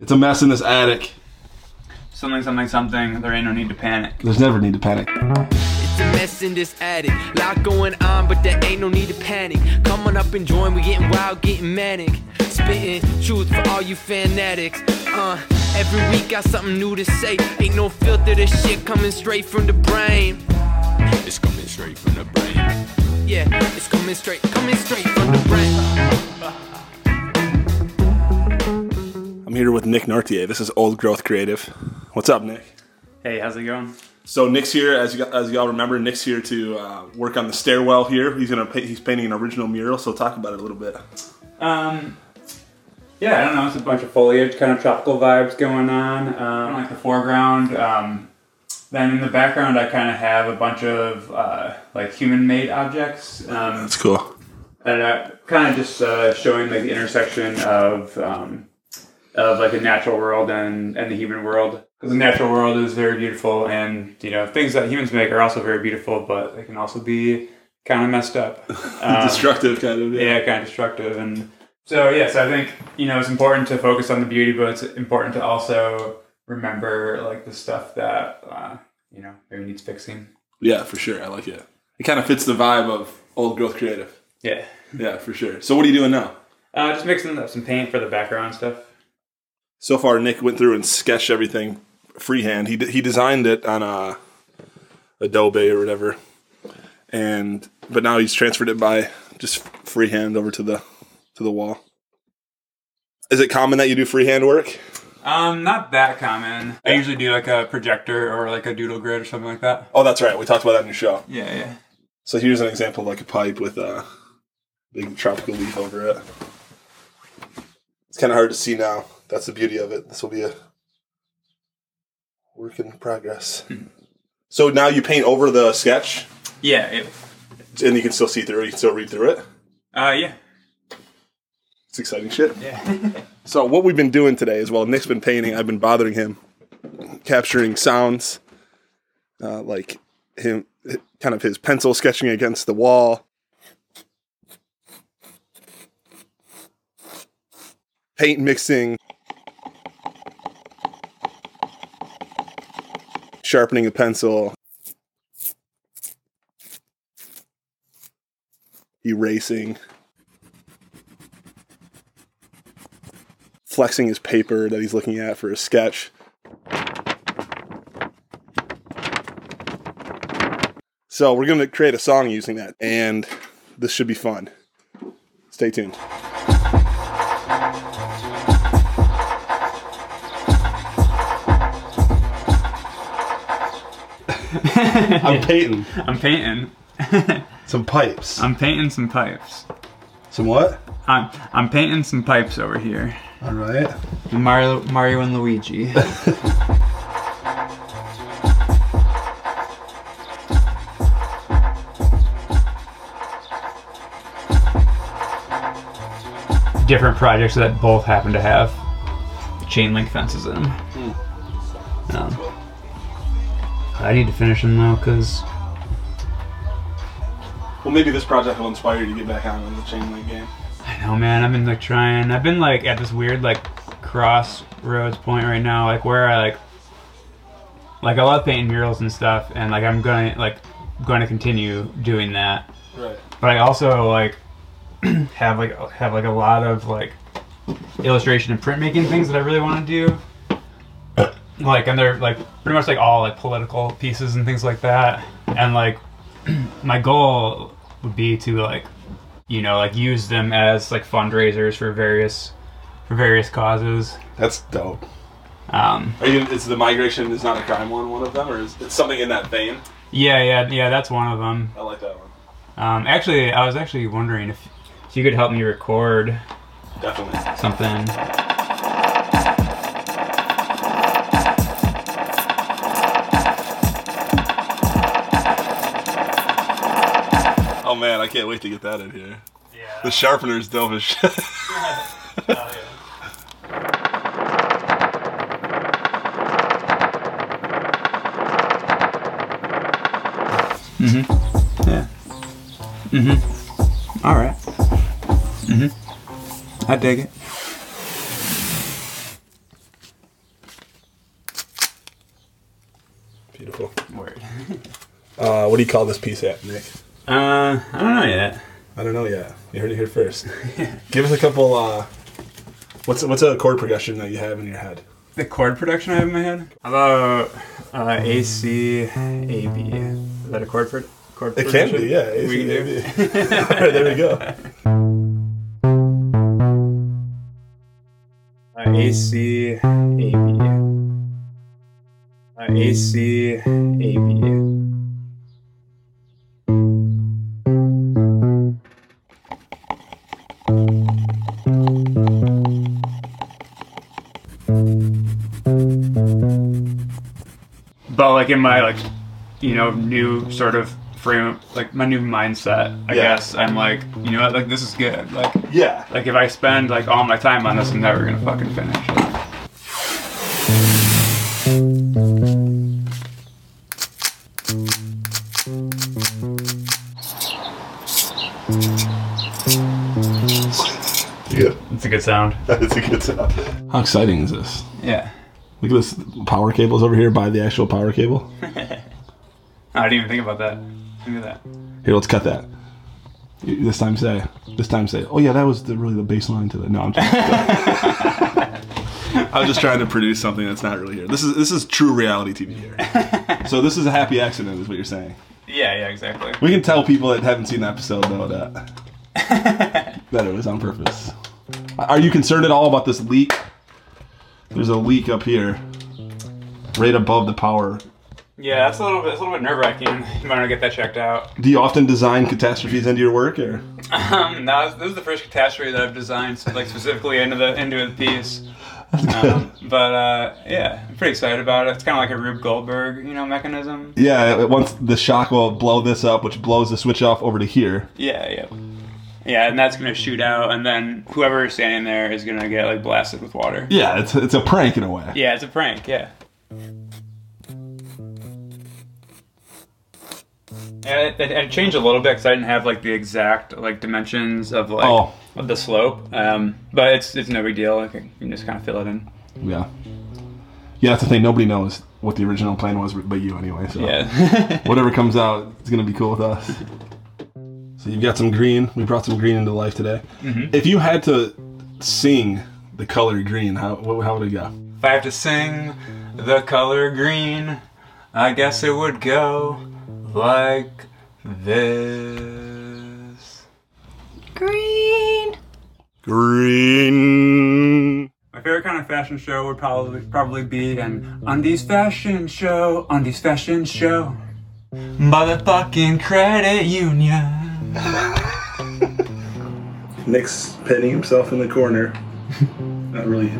It's a mess in this attic. Something, something, something. There ain't no need to panic. There's never need to panic. It's a mess in this attic. Lot going on, but there ain't no need to panic. Come on up and join. We getting wild, getting manic. Spitting truth for all you fanatics. Uh, every week got something new to say. Ain't no filter. This shit coming straight from the brain. It's coming straight from the brain. Yeah, it's coming straight, coming straight from the brain. I'm here with Nick Nortier. This is Old Growth Creative. What's up, Nick? Hey, how's it going? So Nick's here, as you as y'all remember, Nick's here to uh, work on the stairwell here. He's gonna paint, he's painting an original mural. So talk about it a little bit. Um, yeah, I don't know. It's a bunch of foliage, kind of tropical vibes going on. Um, like the foreground. Um, then in the background, I kind of have a bunch of uh, like human-made objects. Um, That's cool. and uh, kind of just uh, showing like the intersection of um, of like the natural world and, and the human world because the natural world is very beautiful and you know things that humans make are also very beautiful but they can also be kind of messed up Um, Destructive kind of. yeah kind of destructive and so yes i think you know it's important to focus on the beauty but it's important to also remember like the stuff that uh, you know maybe needs fixing Yeah, for sure. I like it. It kind of fits the vibe of Old Growth Creative. yeah Yeah, for sure. So what are you doing now? uh, just mixing up some paint for the background stuff So far, Nick went through and sketched everything freehand. He d- he designed it on uh, Adobe or whatever, and but now he's transferred it by just freehand over to the to the wall. Is it common that you do freehand work? Um, not that common. I usually do like a projector or like a doodle grid or something like that. Oh, that's right. We talked about that in your show. Yeah, yeah. So here's an example of like a pipe with a big tropical leaf over it. It's kind of hard to see now. That's the beauty of it. This will be a work in progress. So now you paint over the sketch, Yeah, it, and you can still see through it. You can still read through it. uh, yeah. It's exciting shit. Yeah. So what we've been doing today is while Nick's been painting, I've been bothering him, capturing sounds, uh, like him, kind of his pencil sketching against the wall, paint mixing, sharpening a pencil, erasing. flexing his paper that he's looking at for a sketch. So we're going to create a song using that, and this should be fun. Stay tuned. I'm painting I'm painting. some pipes. I'm painting some pipes. Some what? I'm I'm painting some pipes over here. All right. Mario Mario and Luigi. Different projects that both happen to have chain link fences in them. Um, I need to finish them though, cause Well, maybe this project will inspire you to get back on the chain link game. I know, man. I've been like trying. I've been like at this weird like crossroads point right now, like where I like, like I love painting murals and stuff, and like I'm gonna like going to continue doing that. Right. But I also like have like have like a lot of like illustration and printmaking things that I really want to do. Like and they're like pretty much like all like political pieces and things like that. And like my goal would be to like you know like use them as like fundraisers for various for various causes. That's dope. Um, Are you? Is the migration is not a crime one one of them, or is it something in that vein? yeah, yeah, yeah. That's one of them. I like that one. Um, actually, I was actually wondering if if you could help me record Definitely. something. Oh man, I can't wait to get that in here. Yeah. The sharpener is dope as shit. Oh, mm-hmm. Yeah. Mm-hmm. All right. Mm-hmm. I dig it. Beautiful. Word. uh, what do you call this piece at, Nick? Uh, I don't know yet. I don't know yet. You heard it here first. Give us a couple. Uh, what's what's a chord progression that you have in your head? The chord production I have in my head. How about uh, A C A B? Is that a chord pro- chord? It can be, yeah. We can do. All right, there we go. Uh, A C A B. Uh, A C A B. like in my like, you know, new sort of frame, like my new mindset, I Yeah. guess I'm like, you know what, like this is good. Like Yeah. like if I spend like all my time on this, I'm never gonna fucking finish. Good. It's a good sound. That's a good sound. How exciting is this? Yeah. Look at this. Power cables over here by the actual power cable. I didn't even think about that. Look at that. Here, let's cut that. This time say. This time say. Oh yeah, that was the, really the baseline to the. No, I'm just. I was just trying to produce something that's not really here. This is this is true reality TV here. so this is a happy accident, is what you're saying. Yeah, yeah, exactly. We can tell people that haven't seen the episode though that that it was on purpose. Are you concerned at all about this leak? There's a leak up here, right above the power. Yeah, that's a little bit, a little bit nerve wracking. You might want to get that checked out. Do you often design catastrophes into your work, or? Um, no, this is the first catastrophe that I've designed, like specifically into the into the piece. Um, but uh, yeah, I'm pretty excited about it. It's kind of like a Rube Goldberg, you know, mechanism. Yeah, once the shock will blow this up, which blows the switch off over to here. Yeah, yeah. Yeah, and that's gonna shoot out, and then whoever is standing there is gonna get like blasted with water. Yeah, it's it's a prank in a way. Yeah, it's a prank. Yeah. It, it changed a little bit because I didn't have like the exact like dimensions of like Oh. of the slope. Um, but it's it's no big deal. Like, you can just kind of fill it in. Yeah. Yeah, that's the thing. Nobody knows what the original plan was, but you anyway. So Yeah. whatever comes out, it's gonna be cool with us. So you've got some green. We brought some green into life today. Mm-hmm. If you had to sing the color green, how how would it go? if I have to sing the color green, I guess it would go like this. Green. Green. My favorite kind of fashion show would probably probably be an Undies fashion show. Undies fashion show. Motherfucking credit union. Nick's petting himself in the corner. Not really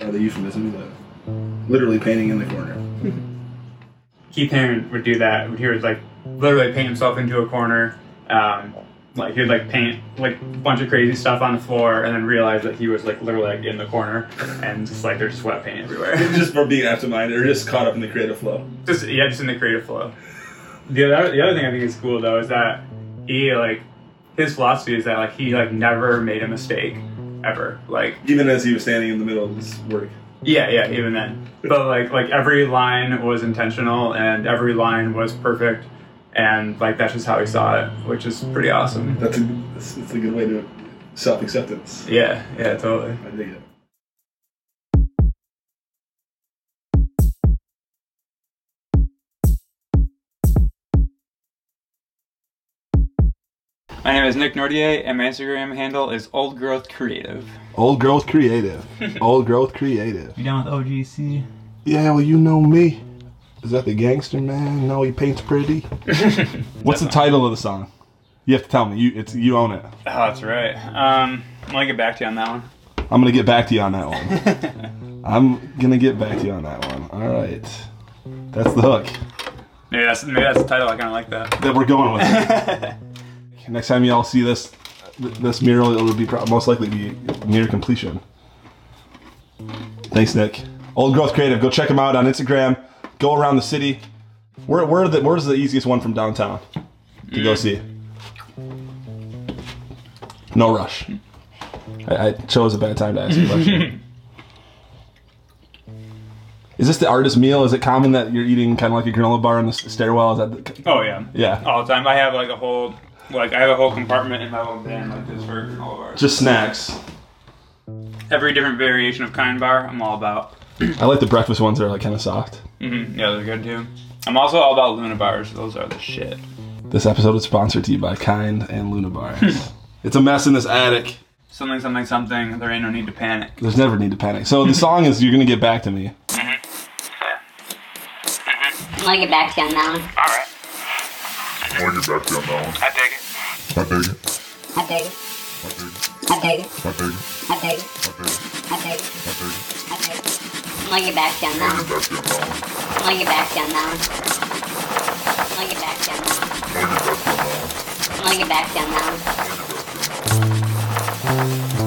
uh, the euphemism, but literally painting in the corner. Keith Haring would do that. He would like literally paint himself into a corner. Um, like he would like paint like a bunch of crazy stuff on the floor, and then realize that he was like literally like in the corner, and just like there's sweat paint everywhere. just for being absent-minded or just caught up in the creative flow. just yeah, just in the creative flow. The other the other thing I think is cool though is that he like his philosophy is that like he like never made a mistake ever. Like Even as he was standing in the middle of his work. yeah, yeah, even then. But like like every line was intentional and every line was perfect and like that's just how he saw it, which is pretty awesome. That's a that's, that's a good way to self-acceptance. Yeah, yeah, totally. I dig it. My name is Nick Nortier and my Instagram handle is Old Growth Creative. Old growth creative. Old growth creative. You down with OGC? Yeah, well, you know me. Is that the gangster man? No, he paints pretty. What's the title of the song? You have to tell me. You it's you own it. Oh, that's right. Um, I'm gonna get back to you on that one. I'm gonna get back to you on that one. I'm gonna get back to you on that one. All right, that's the hook Maybe that's maybe that's the title. I kind of like that. that we're going with. Next time y'all see this this mural, it'll be most likely be near completion. Thanks, Nick. Old Growth Creative. Go check them out on Instagram. Go around the city. Where where the where's the easiest one from downtown to go mm. see? No rush. I, I chose a bad time to ask a question. Is this the artist meal? Is it common that you're eating kind of like a granola bar in the stairwell? Is that the, Oh yeah. Yeah. All the time. I have like a whole like I have a whole compartment in my little bin like this for all of ours. just snacks? Every different variation of kind bar, I'm all about. I like the breakfast ones that are like kind of soft. hmm Yeah, they're good too. I'm also all about Luna bars. Those are the shit. This episode is sponsored to you by Kind and Luna Bars. Hmm. it's a mess in this attic. Something, something, something. There ain't no need to panic. There's never need to panic. So the song is "You're Gonna Get Back to Me." I want to get back to you on that one. Alright. I want to get back to you on that one. I dig it. I dig it. I dig it. I dig it. I dig it. I dig it. I dig it. I dig it. Lay your back down now. Lay your back down now. Lay your back down now. Lay your back down now.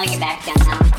like it back down.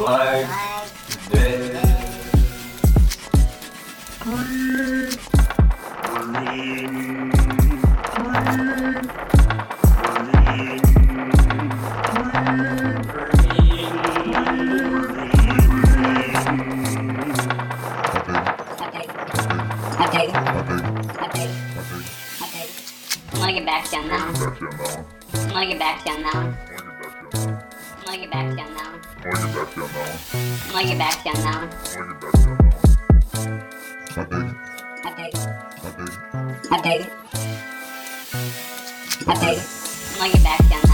It. I want to get back to you on that one. I want to get back to one. Like it back down now. Like it back down now. Like it back down now. Like it back down now. I dig it. I dig it. I dig it. I dig it. I dig it. Like it back down.